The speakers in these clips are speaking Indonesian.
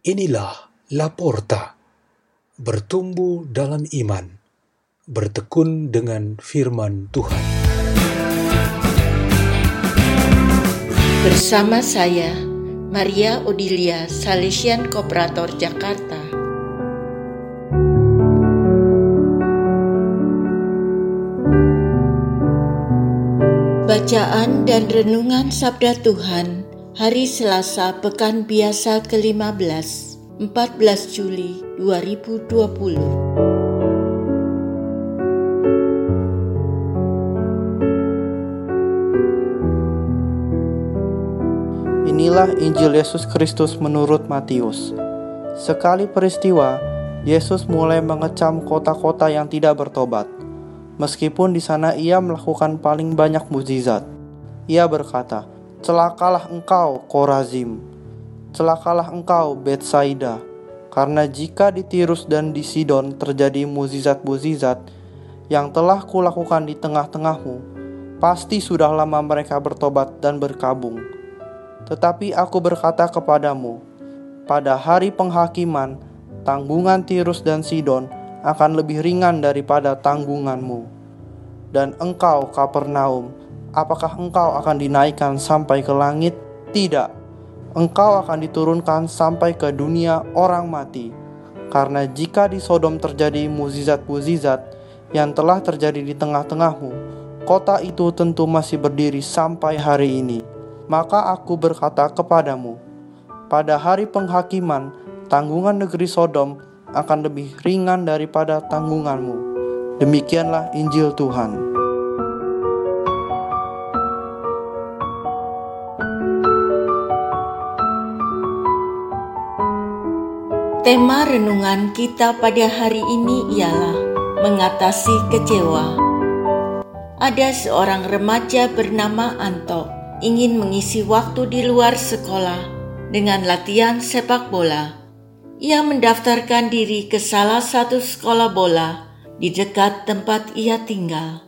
Inilah Laporta, bertumbuh dalam iman, bertekun dengan firman Tuhan. Bersama saya, Maria Odilia Salesian Kooperator Jakarta. Bacaan dan Renungan Sabda Tuhan Hari Selasa Pekan Biasa ke-15 14 Juli 2020 Inilah Injil Yesus Kristus menurut Matius. Sekali peristiwa, Yesus mulai mengecam kota-kota yang tidak bertobat. Meskipun di sana ia melakukan paling banyak mukjizat. Ia berkata, "Celakalah engkau, Korazim! Celakalah engkau, Betsaida! Karena jika di Tirus dan di Sidon terjadi mukjizat-mukjizat yang telah kulakukan di tengah-tengahmu, pasti sudah lama mereka bertobat dan berkabung. Tetapi aku berkata kepadamu, pada hari penghakiman, tanggungan Tirus dan Sidon akan lebih ringan daripada tanggunganmu. Dan engkau, Kapernaum, apakah engkau akan dinaikkan sampai ke langit? Tidak engkau akan diturunkan sampai ke dunia orang mati. Karena jika di Sodom terjadi mukjizat-mukjizat yang telah terjadi di tengah-tengahmu, kota itu tentu masih berdiri sampai hari ini. Maka aku berkata kepadamu, pada hari penghakiman, tanggungan negeri Sodom akan lebih ringan daripada tanggunganmu. Demikianlah Injil Tuhan. Tema renungan kita pada hari ini ialah mengatasi kecewa. Ada seorang remaja bernama Anto ingin mengisi waktu di luar sekolah dengan latihan sepak bola. Ia mendaftarkan diri ke salah satu sekolah bola di dekat tempat ia tinggal.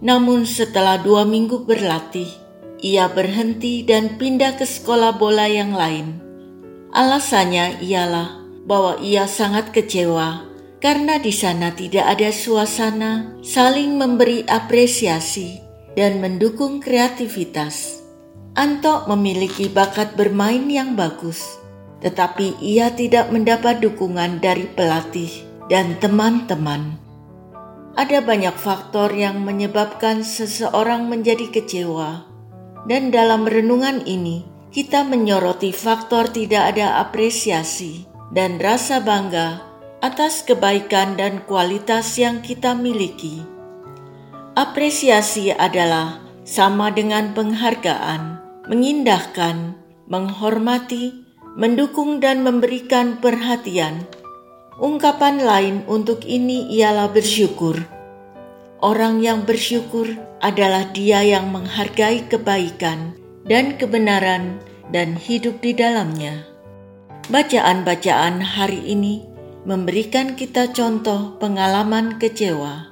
Namun setelah dua minggu berlatih, ia berhenti dan pindah ke sekolah bola yang lain. Alasannya ialah bahwa ia sangat kecewa karena di sana tidak ada suasana saling memberi apresiasi dan mendukung kreativitas. Anto memiliki bakat bermain yang bagus, tetapi ia tidak mendapat dukungan dari pelatih dan teman-teman. Ada banyak faktor yang menyebabkan seseorang menjadi kecewa, dan dalam renungan ini kita menyoroti faktor tidak ada apresiasi dan rasa bangga atas kebaikan dan kualitas yang kita miliki. Apresiasi adalah sama dengan penghargaan, mengindahkan, menghormati, mendukung, dan memberikan perhatian. Ungkapan lain untuk ini ialah bersyukur. Orang yang bersyukur adalah dia yang menghargai kebaikan dan kebenaran dan hidup di dalamnya. Bacaan-bacaan hari ini memberikan kita contoh pengalaman kecewa.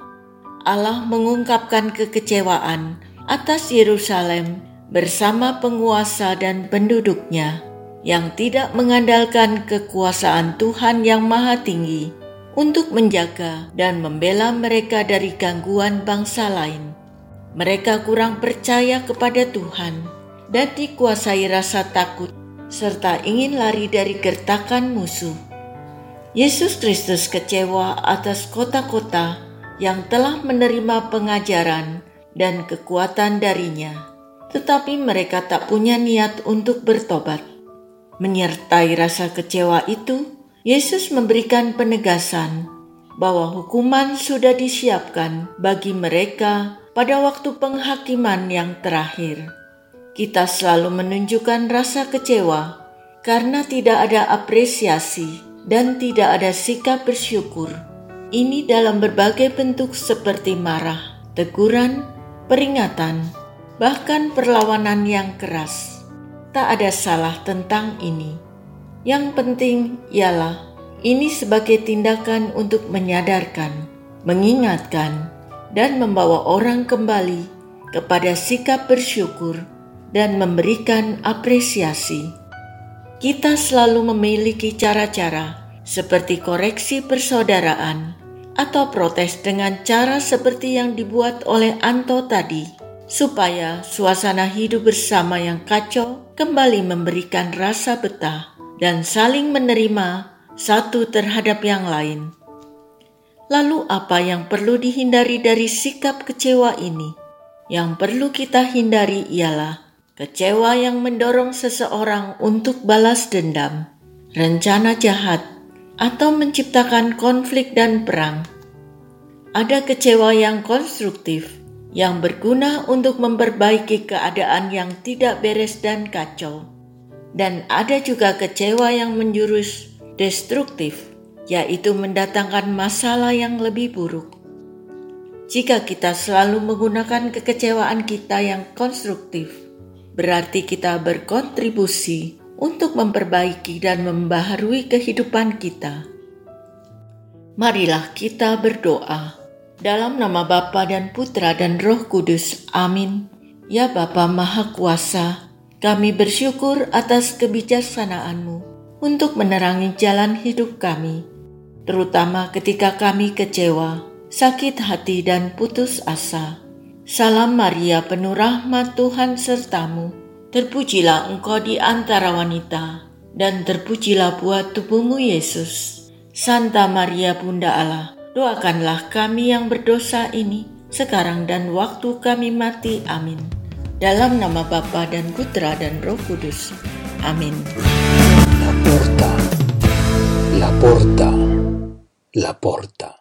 Allah mengungkapkan kekecewaan atas Yerusalem bersama penguasa dan penduduknya yang tidak mengandalkan kekuasaan Tuhan yang Maha Tinggi untuk menjaga dan membela mereka dari gangguan bangsa lain. Mereka kurang percaya kepada Tuhan dan dikuasai rasa takut serta ingin lari dari gertakan musuh. Yesus Kristus kecewa atas kota-kota yang telah menerima pengajaran dan kekuatan darinya, tetapi mereka tak punya niat untuk bertobat. Menyertai rasa kecewa itu, Yesus memberikan penegasan bahwa hukuman sudah disiapkan bagi mereka pada waktu penghakiman yang terakhir kita selalu menunjukkan rasa kecewa karena tidak ada apresiasi dan tidak ada sikap bersyukur. Ini dalam berbagai bentuk seperti marah, teguran, peringatan, bahkan perlawanan yang keras. Tak ada salah tentang ini. Yang penting ialah ini sebagai tindakan untuk menyadarkan, mengingatkan, dan membawa orang kembali kepada sikap bersyukur dan memberikan apresiasi. kita selalu memiliki cara-cara seperti koreksi persaudaraan atau protes dengan cara seperti yang dibuat oleh Anto tadi, supaya suasana hidup bersama yang kacau kembali memberikan rasa betah dan saling menerima satu terhadap yang lain. Lalu, apa yang perlu dihindari dari sikap kecewa ini? Yang perlu kita hindari ialah Kecewa yang mendorong seseorang untuk balas dendam, rencana jahat, atau menciptakan konflik dan perang. Ada kecewa yang konstruktif, yang berguna untuk memperbaiki keadaan yang tidak beres dan kacau. Dan ada juga kecewa yang menjurus destruktif, yaitu mendatangkan masalah yang lebih buruk. Jika kita selalu menggunakan kekecewaan kita yang konstruktif, berarti kita berkontribusi untuk memperbaiki dan membaharui kehidupan kita. Marilah kita berdoa. Dalam nama Bapa dan Putra dan Roh Kudus. Amin. Ya Bapa Maha Kuasa, kami bersyukur atas kebijaksanaanmu untuk menerangi jalan hidup kami, terutama ketika kami kecewa, sakit hati dan putus asa. Salam Maria penuh rahmat Tuhan sertamu. Terpujilah engkau di antara wanita, dan terpujilah buah tubuhmu Yesus. Santa Maria Bunda Allah, doakanlah kami yang berdosa ini, sekarang dan waktu kami mati. Amin. Dalam nama Bapa dan Putra dan Roh Kudus. Amin. La porta, la porta, la porta.